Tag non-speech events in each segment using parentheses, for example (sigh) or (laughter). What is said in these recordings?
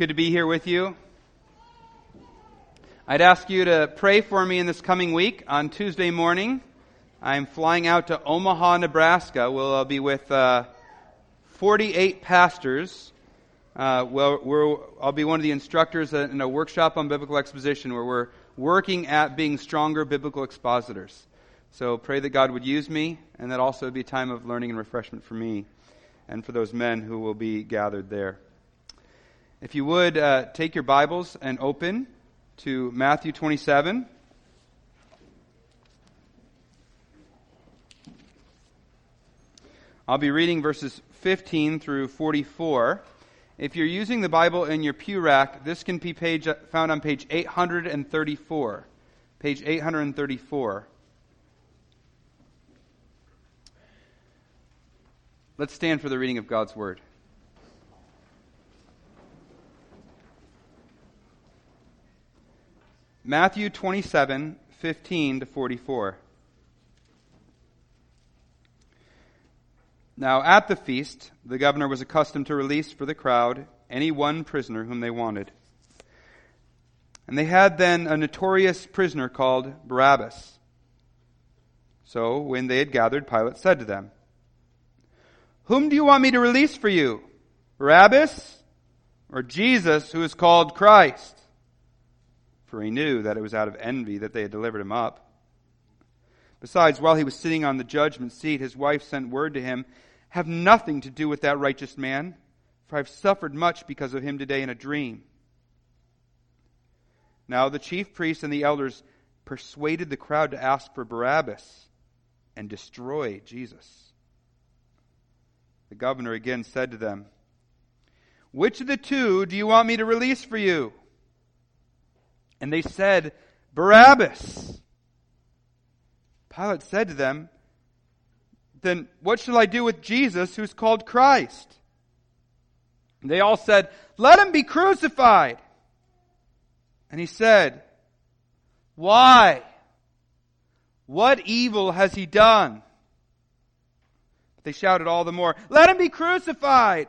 good to be here with you. I'd ask you to pray for me in this coming week. On Tuesday morning, I'm flying out to Omaha, Nebraska. We'll I'll be with uh, 48 pastors. Uh, well, I'll be one of the instructors in a workshop on biblical exposition where we're working at being stronger biblical expositors. So pray that God would use me, and that also be a time of learning and refreshment for me and for those men who will be gathered there. If you would uh, take your Bibles and open to Matthew 27. I'll be reading verses 15 through 44. If you're using the Bible in your pew rack, this can be page, found on page 834. Page 834. Let's stand for the reading of God's Word. Matthew 27, 15 to 44. Now, at the feast, the governor was accustomed to release for the crowd any one prisoner whom they wanted. And they had then a notorious prisoner called Barabbas. So, when they had gathered, Pilate said to them, Whom do you want me to release for you? Barabbas or Jesus, who is called Christ? For he knew that it was out of envy that they had delivered him up. Besides, while he was sitting on the judgment seat, his wife sent word to him, Have nothing to do with that righteous man, for I've suffered much because of him today in a dream. Now the chief priests and the elders persuaded the crowd to ask for Barabbas and destroy Jesus. The governor again said to them, Which of the two do you want me to release for you? And they said, Barabbas. Pilate said to them, Then what shall I do with Jesus who's called Christ? And they all said, Let him be crucified. And he said, Why? What evil has he done? They shouted all the more, Let him be crucified.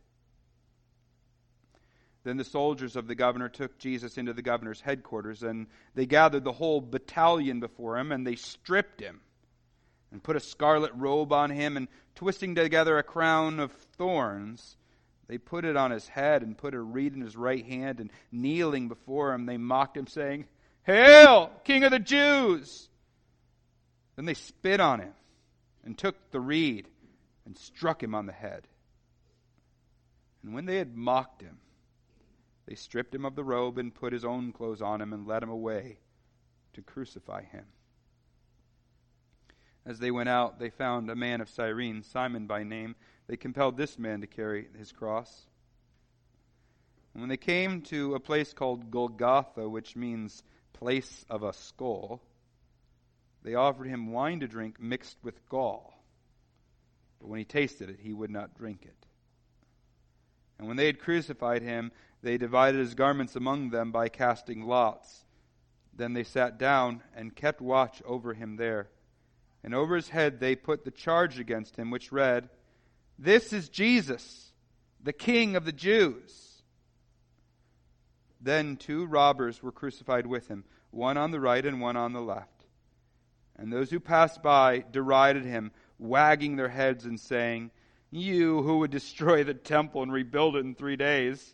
Then the soldiers of the governor took Jesus into the governor's headquarters, and they gathered the whole battalion before him, and they stripped him, and put a scarlet robe on him, and twisting together a crown of thorns, they put it on his head, and put a reed in his right hand, and kneeling before him, they mocked him, saying, Hail, King of the Jews! Then they spit on him, and took the reed, and struck him on the head. And when they had mocked him, they stripped him of the robe and put his own clothes on him and led him away to crucify him. As they went out, they found a man of Cyrene, Simon by name. They compelled this man to carry his cross. And when they came to a place called Golgotha, which means place of a skull, they offered him wine to drink mixed with gall. But when he tasted it, he would not drink it. And when they had crucified him, they divided his garments among them by casting lots. Then they sat down and kept watch over him there. And over his head they put the charge against him, which read, This is Jesus, the King of the Jews. Then two robbers were crucified with him, one on the right and one on the left. And those who passed by derided him, wagging their heads and saying, You who would destroy the temple and rebuild it in three days,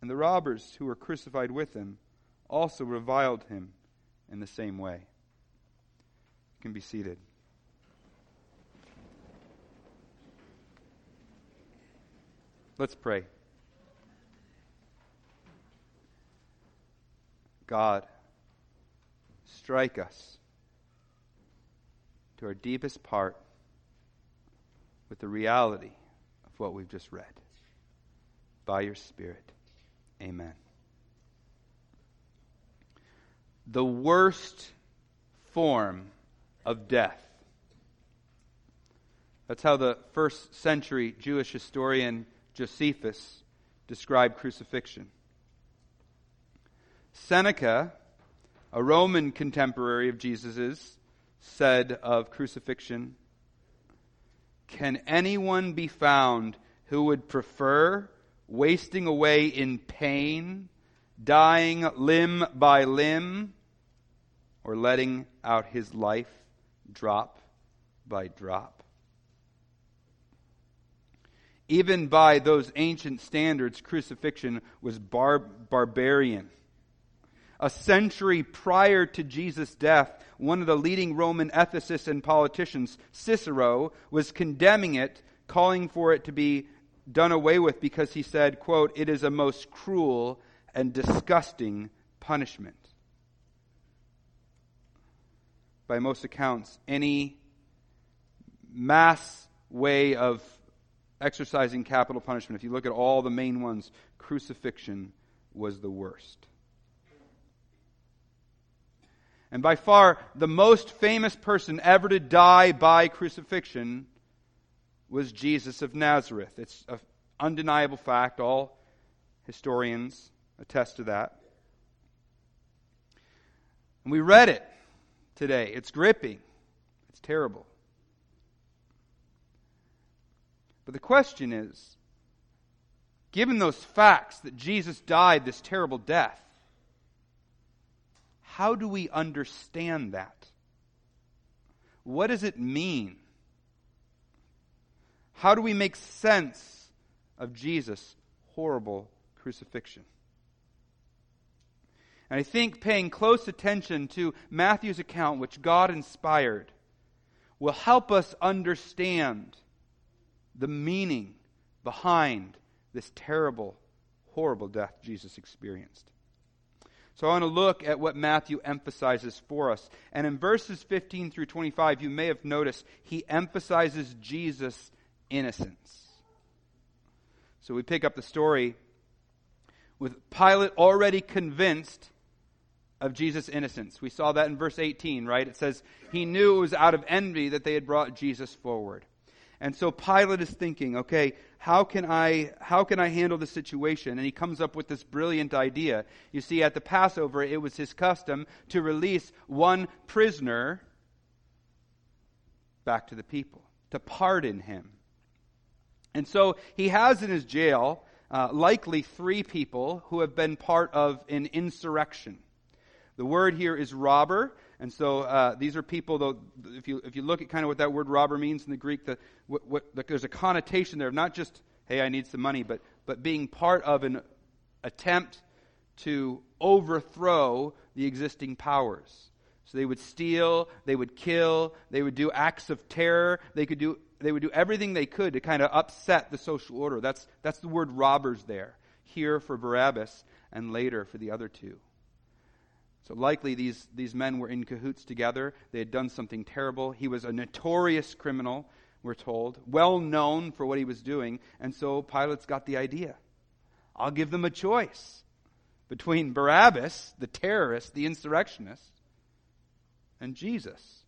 And the robbers who were crucified with him also reviled him in the same way. You can be seated. Let's pray. God, strike us to our deepest part with the reality of what we've just read. By your Spirit. Amen. The worst form of death. That's how the first century Jewish historian Josephus described crucifixion. Seneca, a Roman contemporary of Jesus's, said of crucifixion, Can anyone be found who would prefer wasting away in pain, dying limb by limb, or letting out his life drop by drop. Even by those ancient standards, crucifixion was bar- barbarian. A century prior to Jesus' death, one of the leading Roman ethicists and politicians, Cicero, was condemning it, calling for it to be done away with because he said, quote, it is a most cruel and disgusting punishment. By most accounts, any mass way of exercising capital punishment, if you look at all the main ones, crucifixion was the worst. And by far, the most famous person ever to die by crucifixion was Jesus of Nazareth. It's an undeniable fact. All historians attest to that. And we read it today. It's gripping, it's terrible. But the question is given those facts that Jesus died this terrible death, how do we understand that? What does it mean? How do we make sense of Jesus' horrible crucifixion? And I think paying close attention to Matthew's account, which God inspired, will help us understand the meaning behind this terrible, horrible death Jesus experienced. So I want to look at what Matthew emphasizes for us. And in verses 15 through 25, you may have noticed he emphasizes Jesus' innocence. So we pick up the story with Pilate already convinced of Jesus' innocence. We saw that in verse 18, right? It says he knew it was out of envy that they had brought Jesus forward. And so Pilate is thinking, okay, how can I how can I handle the situation? And he comes up with this brilliant idea. You see, at the Passover, it was his custom to release one prisoner back to the people, to pardon him. And so he has in his jail uh, likely three people who have been part of an insurrection. The word here is robber. And so uh, these are people, though, if you, if you look at kind of what that word robber means in the Greek, the, what, what, the, there's a connotation there of not just, hey, I need some money, but, but being part of an attempt to overthrow the existing powers. So they would steal, they would kill, they would do acts of terror, they could do they would do everything they could to kind of upset the social order. That's that's the word robbers there. Here for Barabbas and later for the other two. So likely these, these men were in cahoots together. They had done something terrible. He was a notorious criminal, we're told, well known for what he was doing. And so Pilate's got the idea. I'll give them a choice between Barabbas, the terrorist, the insurrectionist, and Jesus,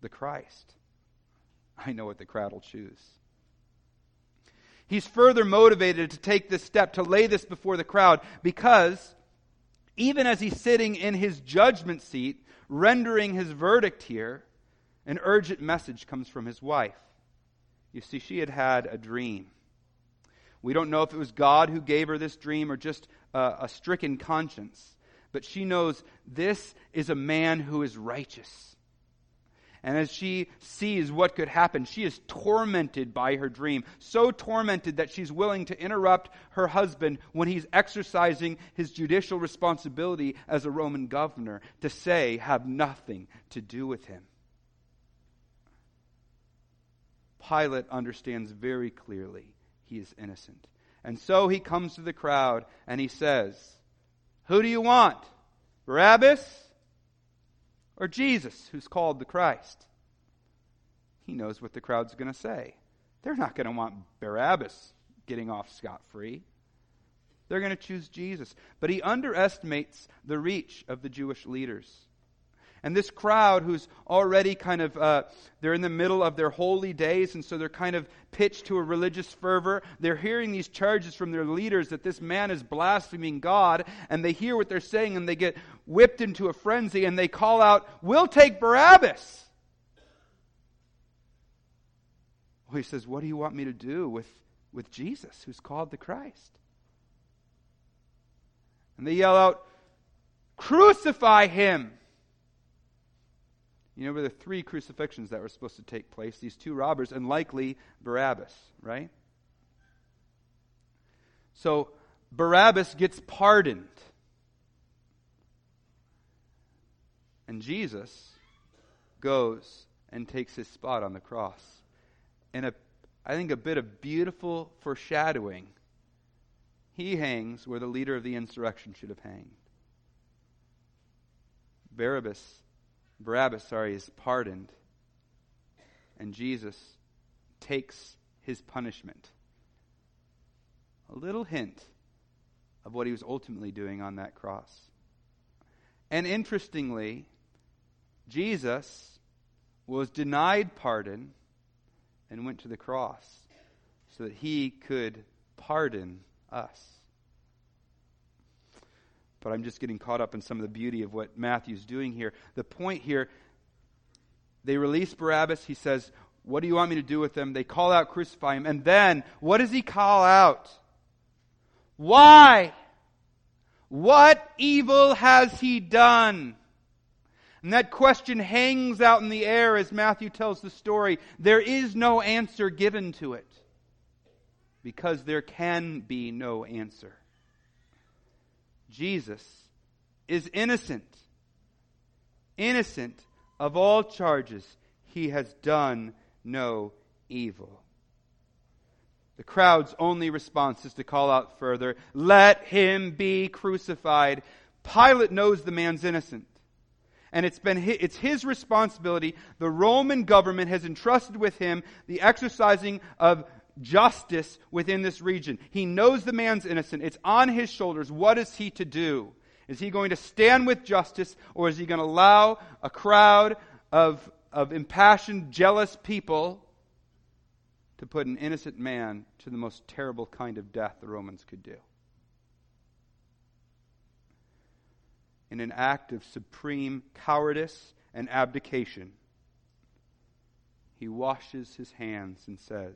the Christ. I know what the crowd will choose. He's further motivated to take this step, to lay this before the crowd, because even as he's sitting in his judgment seat, rendering his verdict here, an urgent message comes from his wife. You see, she had had a dream. We don't know if it was God who gave her this dream or just a, a stricken conscience, but she knows this is a man who is righteous. And as she sees what could happen, she is tormented by her dream. So tormented that she's willing to interrupt her husband when he's exercising his judicial responsibility as a Roman governor to say, have nothing to do with him. Pilate understands very clearly he is innocent. And so he comes to the crowd and he says, Who do you want? Barabbas or Jesus, who's called the Christ? He knows what the crowd's going to say. They're not going to want Barabbas getting off scot free. They're going to choose Jesus. But he underestimates the reach of the Jewish leaders. And this crowd who's already kind of, uh, they're in the middle of their holy days, and so they're kind of pitched to a religious fervor. They're hearing these charges from their leaders that this man is blaspheming God, and they hear what they're saying, and they get whipped into a frenzy, and they call out, We'll take Barabbas. Well, he says, What do you want me to do with, with Jesus, who's called the Christ? And they yell out, Crucify him! You know, were the three crucifixions that were supposed to take place these two robbers, and likely Barabbas, right? So Barabbas gets pardoned. And Jesus goes and takes his spot on the cross. And a, I think a bit of beautiful foreshadowing. He hangs where the leader of the insurrection should have hanged. Barabbas Barabbas, sorry, is pardoned, and Jesus takes his punishment. A little hint of what he was ultimately doing on that cross. And interestingly, Jesus was denied pardon and went to the cross so that he could pardon us but I'm just getting caught up in some of the beauty of what Matthew's doing here. The point here, they release Barabbas. He says, What do you want me to do with them? They call out, Crucify him. And then, what does he call out? Why? What evil has he done? And that question hangs out in the air as Matthew tells the story. There is no answer given to it because there can be no answer. Jesus is innocent. Innocent of all charges. He has done no evil. The crowd's only response is to call out further, Let him be crucified. Pilate knows the man's innocent. And it's been his, it's his responsibility. The Roman government has entrusted with him the exercising of justice within this region. He knows the man's innocent. It's on his shoulders. What is he to do? Is he going to stand with justice, or is he going to allow a crowd of, of impassioned, jealous people to put an innocent man to the most terrible kind of death the Romans could do? In an act of supreme cowardice and abdication, he washes his hands and says,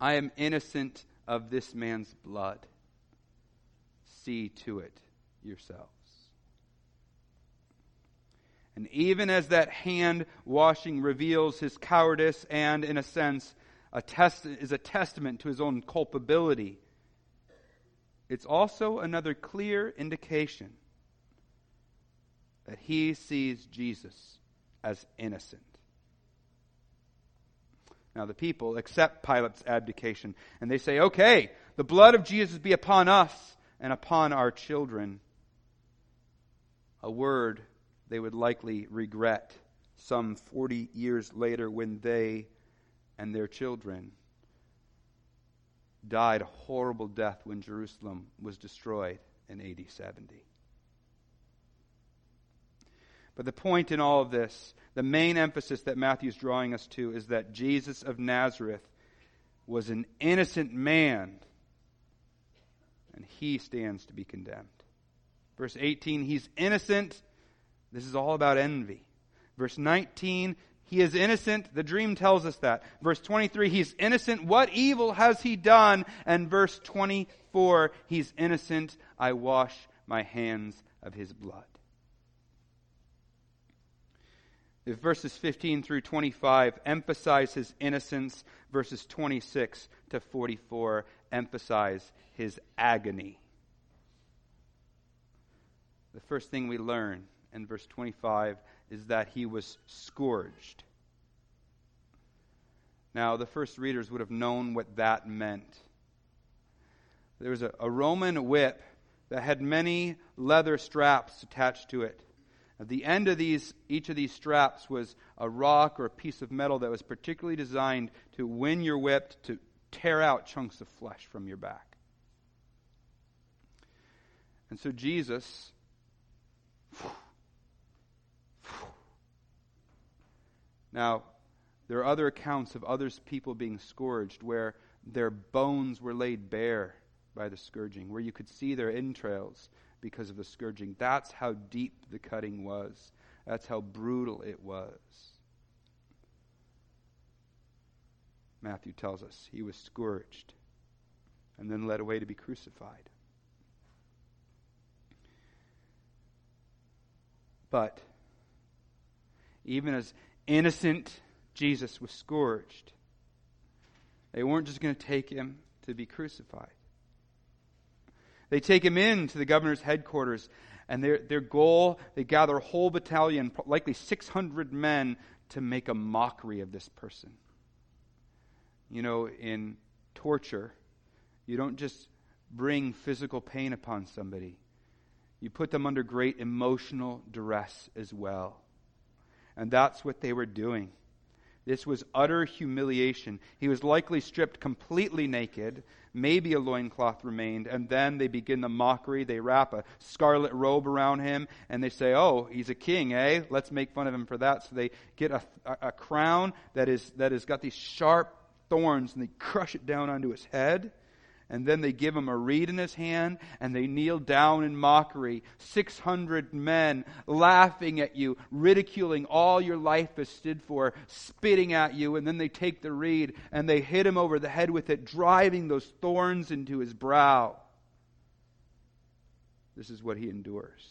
I am innocent of this man's blood. See to it yourselves. And even as that hand washing reveals his cowardice and, in a sense, a test, is a testament to his own culpability, it's also another clear indication that he sees Jesus as innocent. Now, the people accept Pilate's abdication and they say, okay, the blood of Jesus be upon us and upon our children. A word they would likely regret some 40 years later when they and their children died a horrible death when Jerusalem was destroyed in AD 70. But the point in all of this, the main emphasis that Matthew is drawing us to, is that Jesus of Nazareth was an innocent man, and he stands to be condemned. Verse 18, he's innocent. This is all about envy. Verse 19, he is innocent. The dream tells us that. Verse 23, he's innocent. What evil has he done? And verse 24, he's innocent. I wash my hands of his blood. If verses 15 through 25 emphasize his innocence, verses 26 to 44 emphasize his agony. The first thing we learn in verse 25 is that he was scourged. Now, the first readers would have known what that meant. There was a, a Roman whip that had many leather straps attached to it. At the end of these, each of these straps was a rock or a piece of metal that was particularly designed to, when you're whipped, to tear out chunks of flesh from your back. And so Jesus now, there are other accounts of other people being scourged where their bones were laid bare by the scourging, where you could see their entrails because of the scourging. That's how deep the cutting was. That's how brutal it was. Matthew tells us he was scourged and then led away to be crucified. But even as innocent Jesus was scourged, they weren't just going to take him to be crucified. They take him in to the governor's headquarters, and their, their goal, they gather a whole battalion, likely 600 men, to make a mockery of this person. You know, in torture, you don't just bring physical pain upon somebody, you put them under great emotional duress as well. And that's what they were doing. This was utter humiliation. He was likely stripped completely naked. Maybe a loincloth remained. And then they begin the mockery. They wrap a scarlet robe around him and they say, Oh, he's a king, eh? Let's make fun of him for that. So they get a, a, crown that, is, that has got these sharp thorns and they crush it down onto his head and then they give him a reed in his hand and they kneel down in mockery. 600 men laughing at you, ridiculing all your life has stood for, spitting at you, and then they take the reed and they hit him over the head with it, driving those thorns into his brow. This is what he endures.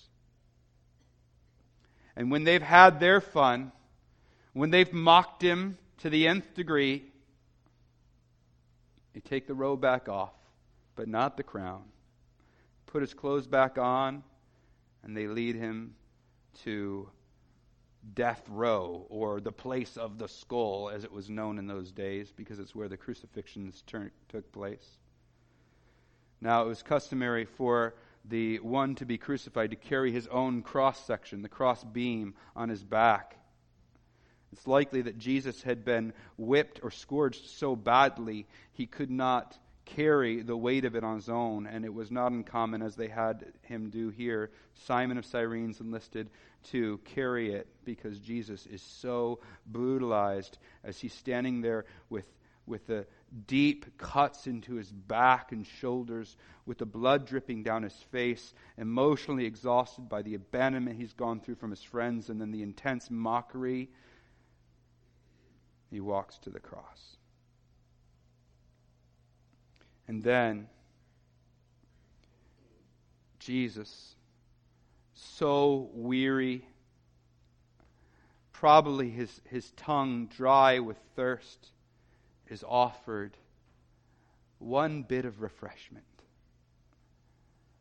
And when they've had their fun, when they've mocked him to the nth degree, they take the robe back off but not the crown. Put his clothes back on, and they lead him to death row, or the place of the skull, as it was known in those days, because it's where the crucifixions took place. Now, it was customary for the one to be crucified to carry his own cross section, the cross beam, on his back. It's likely that Jesus had been whipped or scourged so badly he could not carry the weight of it on his own, and it was not uncommon, as they had him do here. Simon of Cyrene's enlisted to carry it because Jesus is so brutalized as he's standing there with, with the deep cuts into his back and shoulders, with the blood dripping down his face, emotionally exhausted by the abandonment he's gone through from his friends, and then the intense mockery. He walks to the cross. And then Jesus, so weary, probably his, his tongue dry with thirst, is offered one bit of refreshment,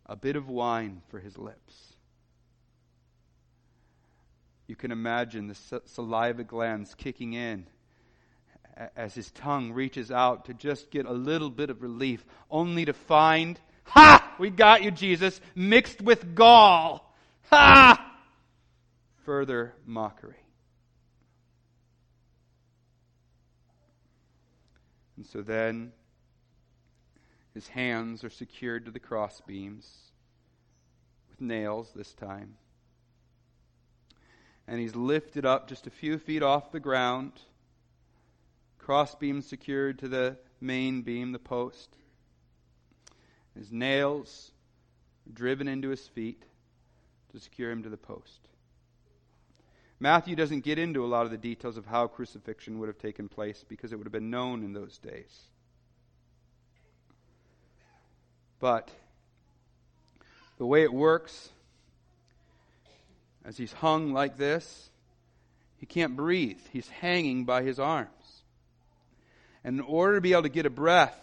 a bit of wine for his lips. You can imagine the saliva glands kicking in as his tongue reaches out to just get a little bit of relief, only to find, Ha! We got you, Jesus, mixed with gall. Ha! Further mockery. And so then his hands are secured to the crossbeams with nails this time. And he's lifted up just a few feet off the ground crossbeam secured to the main beam, the post. His nails driven into his feet to secure him to the post. Matthew doesn't get into a lot of the details of how crucifixion would have taken place because it would have been known in those days. But the way it works, as he's hung like this, He can't breathe. He's hanging by his arms. And in order to be able to get a breath,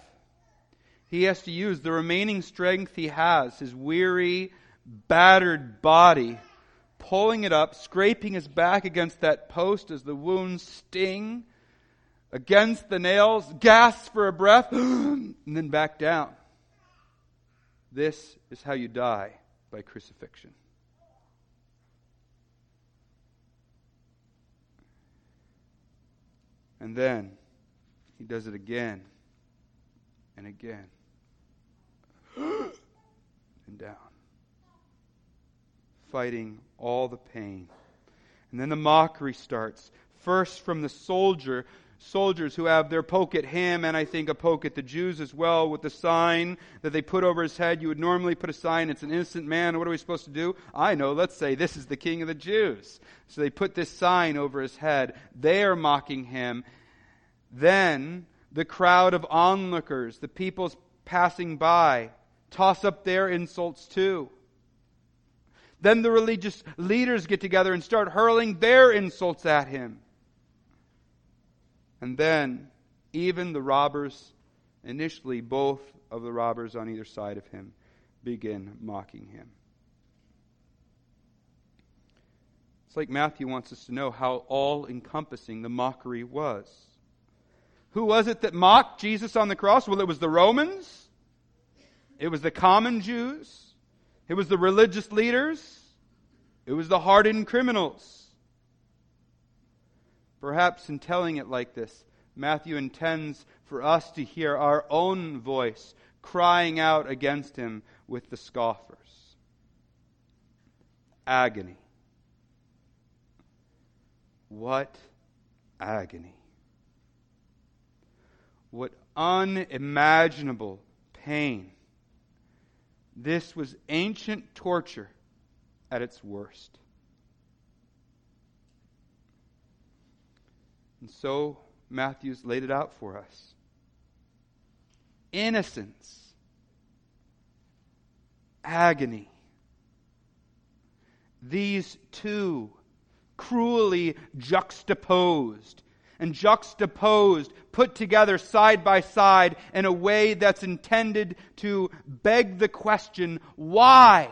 he has to use the remaining strength he has, his weary, battered body, pulling it up, scraping his back against that post as the wounds sting, against the nails, gasps for a breath, (gasps) and then back down. This is how you die by crucifixion. And then he does it again and again (gasps) and down, fighting all the pain. And then the mockery starts. First from the soldier soldiers who have their poke at him and I think a poke at the Jews as well with the sign that they put over his head. You would normally put a sign, it's an innocent man. What are we supposed to do? I know, let's say this is the king of the Jews. So they put this sign over his head. They are mocking him. Then the crowd of onlookers, the people passing by, toss up their insults too. Then the religious leaders get together and start hurling their insults at him. And then, even the robbers, initially both of the robbers on either side of him, begin mocking him. It's like Matthew wants us to know how all encompassing the mockery was. Who was it that mocked Jesus on the cross? Well, it was the Romans, it was the common Jews, it was the religious leaders, it was the hardened criminals. Perhaps in telling it like this, Matthew intends for us to hear our own voice crying out against him with the scoffers. Agony. What agony. Unimaginable pain. This was ancient torture at its worst. And so Matthew's laid it out for us. Innocence, agony. These two cruelly juxtaposed and juxtaposed, put together side by side in a way that's intended to beg the question why?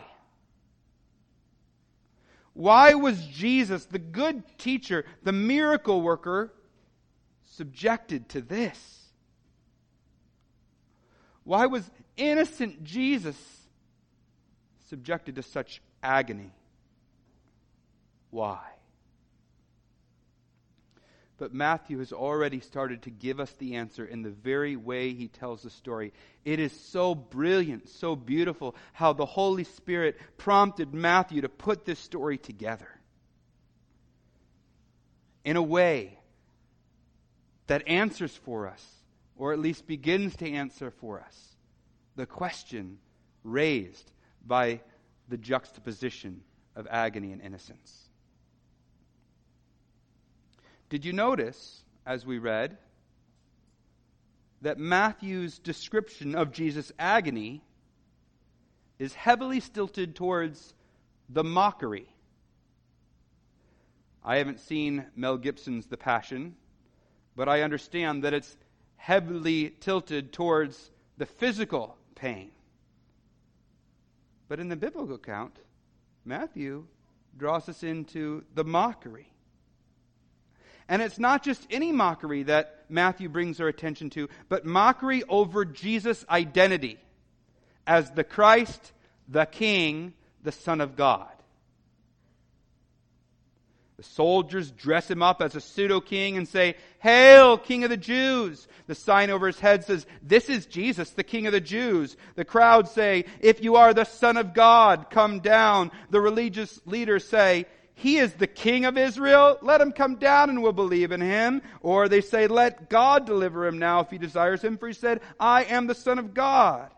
Why was Jesus, the good teacher, the miracle worker, subjected to this? Why was innocent Jesus subjected to such agony? Why? But Matthew has already started to give us the answer in the very way he tells the story. It is so brilliant, so beautiful how the Holy Spirit prompted Matthew to put this story together in a way that answers for us, or at least begins to answer for us, the question raised by the juxtaposition of agony and innocence. Did you notice, as we read, that Matthew's description of Jesus' agony is heavily stilted towards the mockery? I haven't seen Mel Gibson's The Passion, but I understand that it's heavily tilted towards the physical pain. But in the biblical account, Matthew draws us into the mockery. And it's not just any mockery that Matthew brings our attention to, but mockery over Jesus' identity as the Christ, the King, the Son of God. The soldiers dress him up as a pseudo king and say, Hail, King of the Jews! The sign over his head says, This is Jesus, the King of the Jews. The crowd say, If you are the Son of God, come down. The religious leaders say, He is the King of Israel. Let him come down and we'll believe in him. Or they say, Let God deliver him now if he desires him, for he said, I am the Son of God.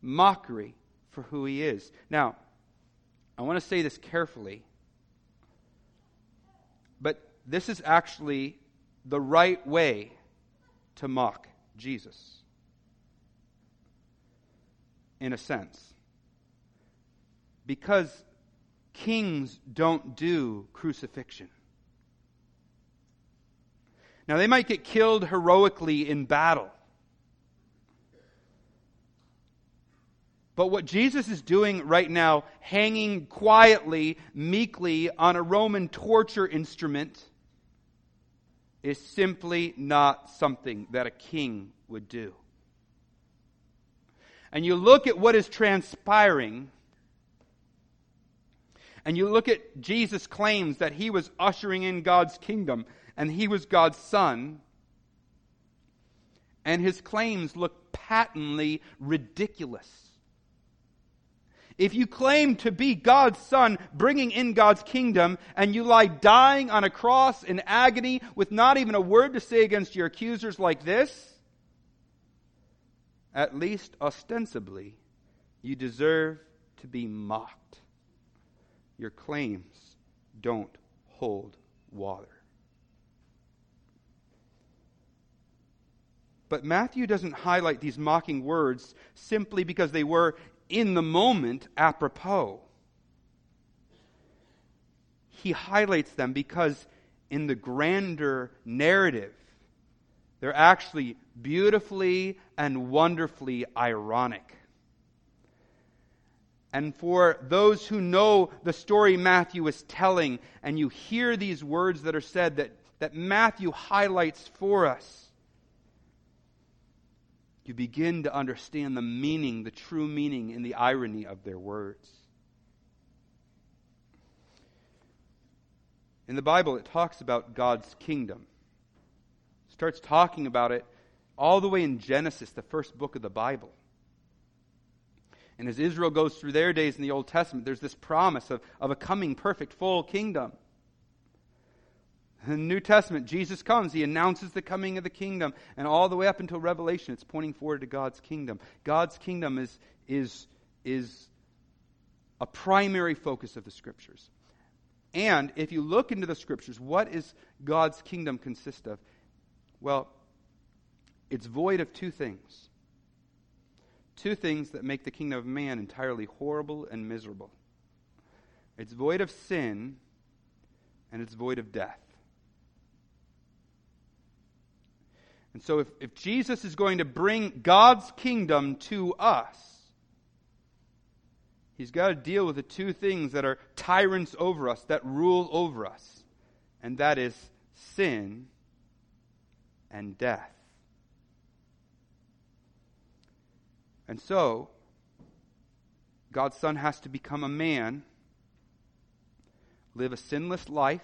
Mockery for who he is. Now, I want to say this carefully, but this is actually the right way to mock Jesus. In a sense. Because kings don't do crucifixion. Now, they might get killed heroically in battle. But what Jesus is doing right now, hanging quietly, meekly on a Roman torture instrument, is simply not something that a king would do. And you look at what is transpiring, and you look at Jesus' claims that he was ushering in God's kingdom and he was God's son, and his claims look patently ridiculous. If you claim to be God's son, bringing in God's kingdom, and you lie dying on a cross in agony with not even a word to say against your accusers like this, at least ostensibly, you deserve to be mocked. Your claims don't hold water. But Matthew doesn't highlight these mocking words simply because they were in the moment apropos. He highlights them because in the grander narrative, they're actually beautifully and wonderfully ironic. And for those who know the story Matthew is telling, and you hear these words that are said that, that Matthew highlights for us, you begin to understand the meaning, the true meaning, and the irony of their words. In the Bible, it talks about God's kingdom. It starts talking about it all the way in Genesis, the first book of the Bible. And as Israel goes through their days in the Old Testament, there's this promise of, of a coming perfect, full kingdom. In the New Testament, Jesus comes. He announces the coming of the kingdom. And all the way up until Revelation, it's pointing forward to God's kingdom. God's kingdom is, is, is a primary focus of the Scriptures. And if you look into the Scriptures, what is God's kingdom consist of? Well, it's void of two things. Two things that make the kingdom of man entirely horrible and miserable. It's void of sin, and it's void of death. And so, if, if Jesus is going to bring God's kingdom to us, he's got to deal with the two things that are tyrants over us, that rule over us, and that is sin and death. And so, God's Son has to become a man, live a sinless life,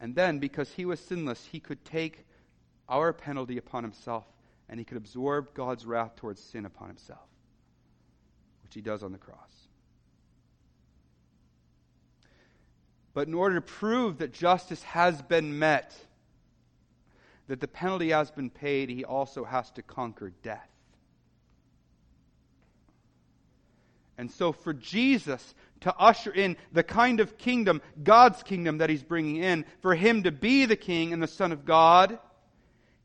And then, because he was sinless, he could take our penalty upon himself and he could absorb God's wrath towards sin upon himself, which he does on the cross. But in order to prove that justice has been met, that the penalty has been paid, he also has to conquer death. And so, for Jesus to usher in the kind of kingdom, God's kingdom that he's bringing in, for him to be the king and the Son of God,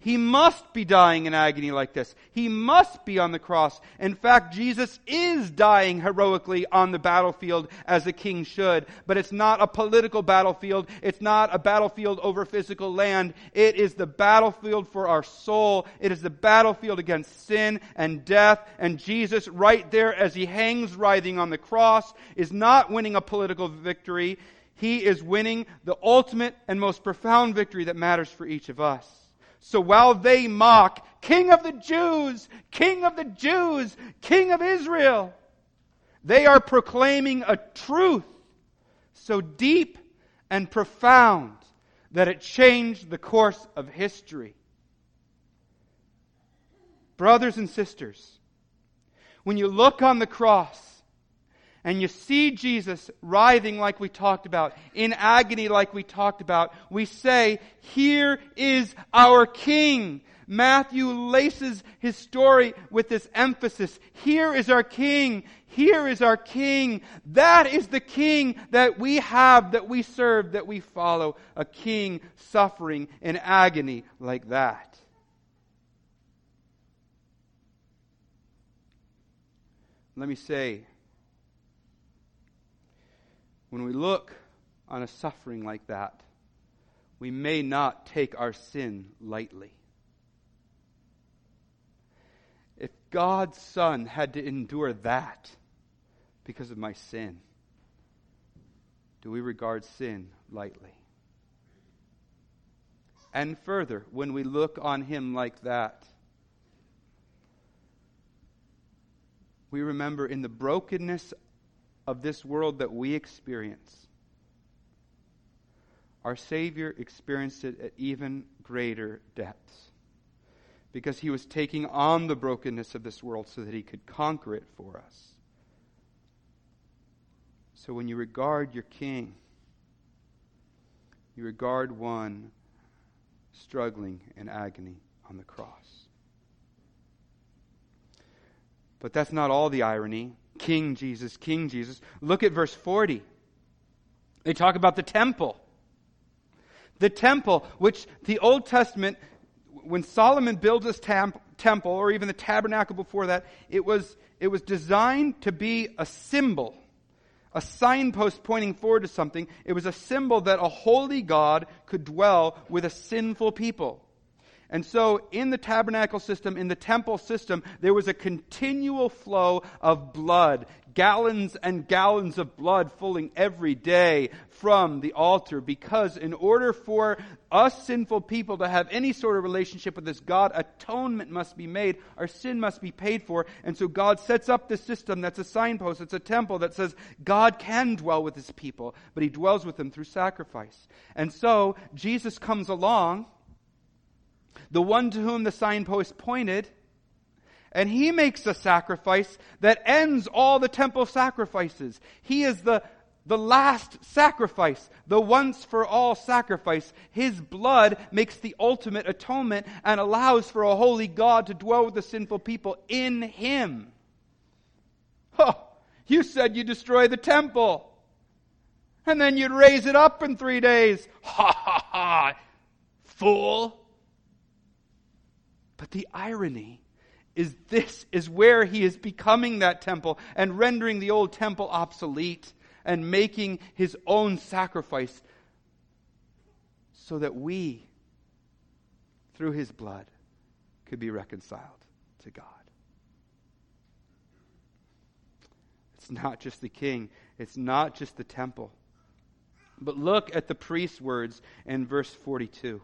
he must be dying in agony like this. He must be on the cross. In fact, Jesus is dying heroically on the battlefield as a king should. But it's not a political battlefield. It's not a battlefield over physical land. It is the battlefield for our soul. It is the battlefield against sin and death. And Jesus, right there as he hangs writhing on the cross, is not winning a political victory. He is winning the ultimate and most profound victory that matters for each of us. So while they mock, King of the Jews, King of the Jews, King of Israel, they are proclaiming a truth so deep and profound that it changed the course of history. Brothers and sisters, when you look on the cross, and you see Jesus writhing like we talked about, in agony like we talked about, we say, here is our King. Matthew laces his story with this emphasis. Here is our King. Here is our King. That is the King that we have, that we serve, that we follow. A King suffering in agony like that. Let me say, when we look on a suffering like that, we may not take our sin lightly. If God's Son had to endure that because of my sin, do we regard sin lightly? And further, when we look on Him like that, we remember in the brokenness of this world that we experience, our Savior experienced it at even greater depths because he was taking on the brokenness of this world so that he could conquer it for us. So when you regard your king, you regard one struggling in agony on the cross. But that's not all the irony. King Jesus, King Jesus. Look at verse 40. They talk about the temple. The temple, which the Old Testament, when Solomon builds this temple, or even the tabernacle before that, it was, it was designed to be a symbol, a signpost pointing forward to something. It was a symbol that a holy God could dwell with a sinful people. And so, in the tabernacle system, in the temple system, there was a continual flow of blood, gallons and gallons of blood flowing every day from the altar. Because in order for us sinful people to have any sort of relationship with this God, atonement must be made. Our sin must be paid for. And so God sets up this system that's a signpost, it's a temple that says God can dwell with his people, but he dwells with them through sacrifice. And so Jesus comes along the one to whom the signpost pointed, and he makes a sacrifice that ends all the temple sacrifices. He is the, the last sacrifice, the once for all sacrifice. His blood makes the ultimate atonement and allows for a holy God to dwell with the sinful people in him. Oh, you said you destroy the temple. And then you'd raise it up in three days. Ha ha ha! Fool! But the irony is this is where he is becoming that temple and rendering the old temple obsolete and making his own sacrifice so that we, through his blood, could be reconciled to God. It's not just the king, it's not just the temple. But look at the priest's words in verse 42.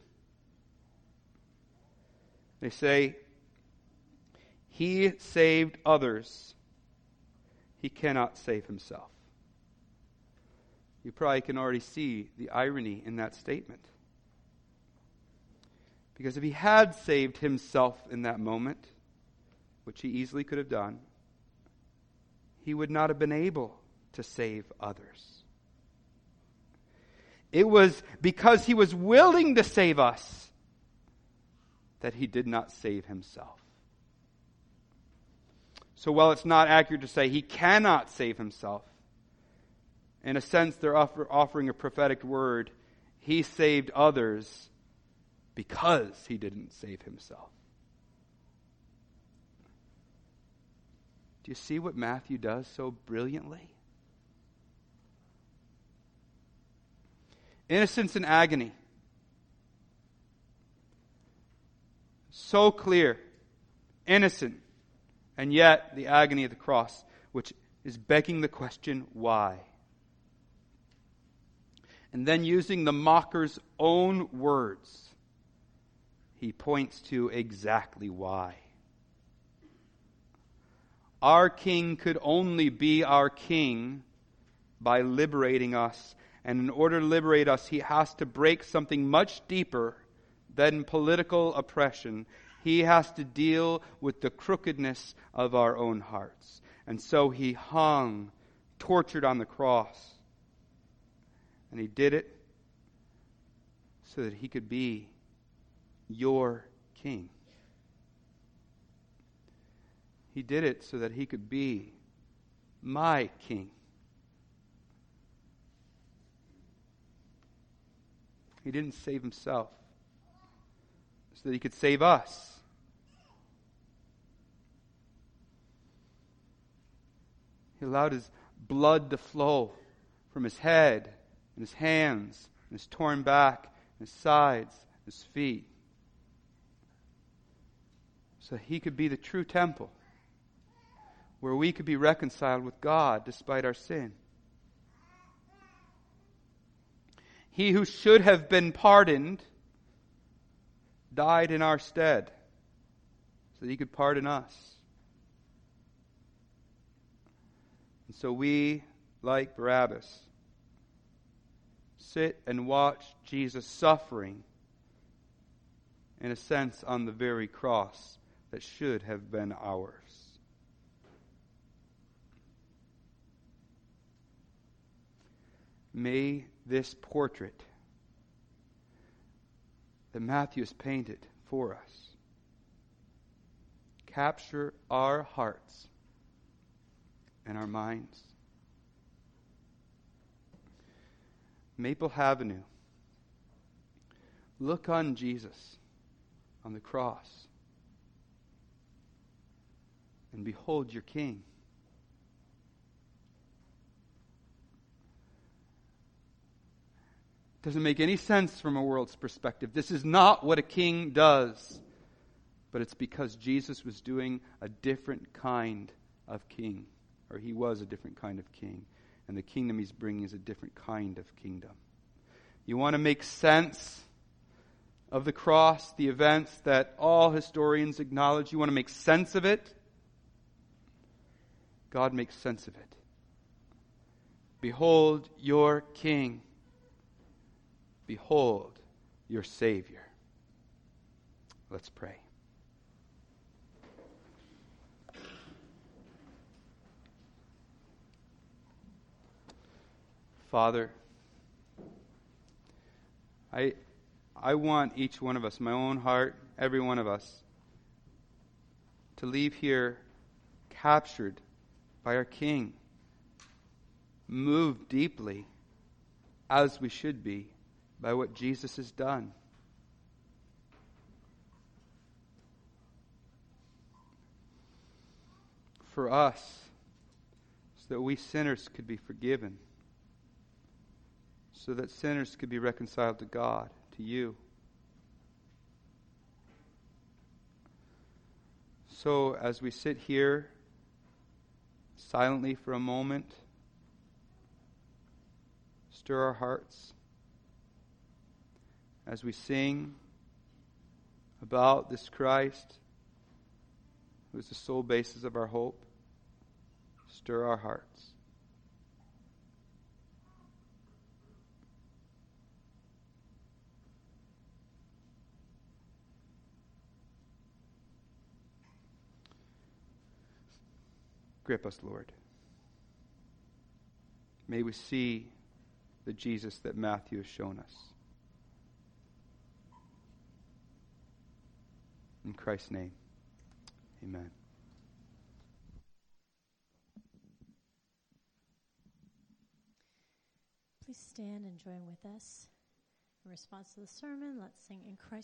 They say, He saved others, He cannot save Himself. You probably can already see the irony in that statement. Because if He had saved Himself in that moment, which He easily could have done, He would not have been able to save others. It was because he was willing to save us that he did not save himself. So while it's not accurate to say he cannot save himself, in a sense they're offer, offering a prophetic word. He saved others because he didn't save himself. Do you see what Matthew does so brilliantly? Innocence and agony. So clear, innocent, and yet the agony of the cross, which is begging the question, why? And then using the mocker's own words, he points to exactly why. Our king could only be our king by liberating us. And in order to liberate us, he has to break something much deeper than political oppression. He has to deal with the crookedness of our own hearts. And so he hung, tortured on the cross. And he did it so that he could be your king. He did it so that he could be my king. He didn't save himself so that he could save us. He allowed his blood to flow from his head and his hands and his torn back and his sides, and his feet, so he could be the true temple where we could be reconciled with God despite our sin. He who should have been pardoned died in our stead so that he could pardon us. And so we, like Barabbas, sit and watch Jesus suffering, in a sense, on the very cross that should have been ours. May this portrait that Matthew has painted for us capture our hearts and our minds. Maple Avenue. Look on Jesus on the cross and behold your King. Doesn't make any sense from a world's perspective. This is not what a king does. But it's because Jesus was doing a different kind of king, or he was a different kind of king. And the kingdom he's bringing is a different kind of kingdom. You want to make sense of the cross, the events that all historians acknowledge. You want to make sense of it. God makes sense of it. Behold your king. Behold your Savior. Let's pray. Father, I, I want each one of us, my own heart, every one of us, to leave here captured by our King, moved deeply, as we should be, by what Jesus has done. For us, so that we sinners could be forgiven so that sinners could be reconciled to God, to you. So, as we sit here silently for a moment, stir our hearts as we sing about this Christ who is the sole basis of our hope, stir our hearts. Grip us, Lord. May we see the Jesus that Matthew has shown us. In Christ's name, amen. Please stand and join with us. In response to the sermon, let's sing in Christ